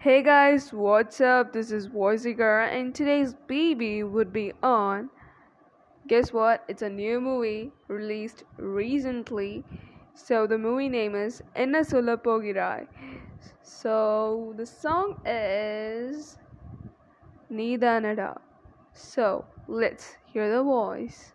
Hey guys, what's up? This is voicy girl, and today's BV would be on. Guess what? It's a new movie released recently. So the movie name is Enna Solla Pogirai. So the song is Neethanada. So let's hear the voice.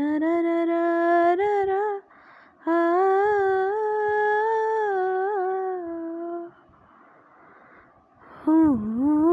Ah. Ooh.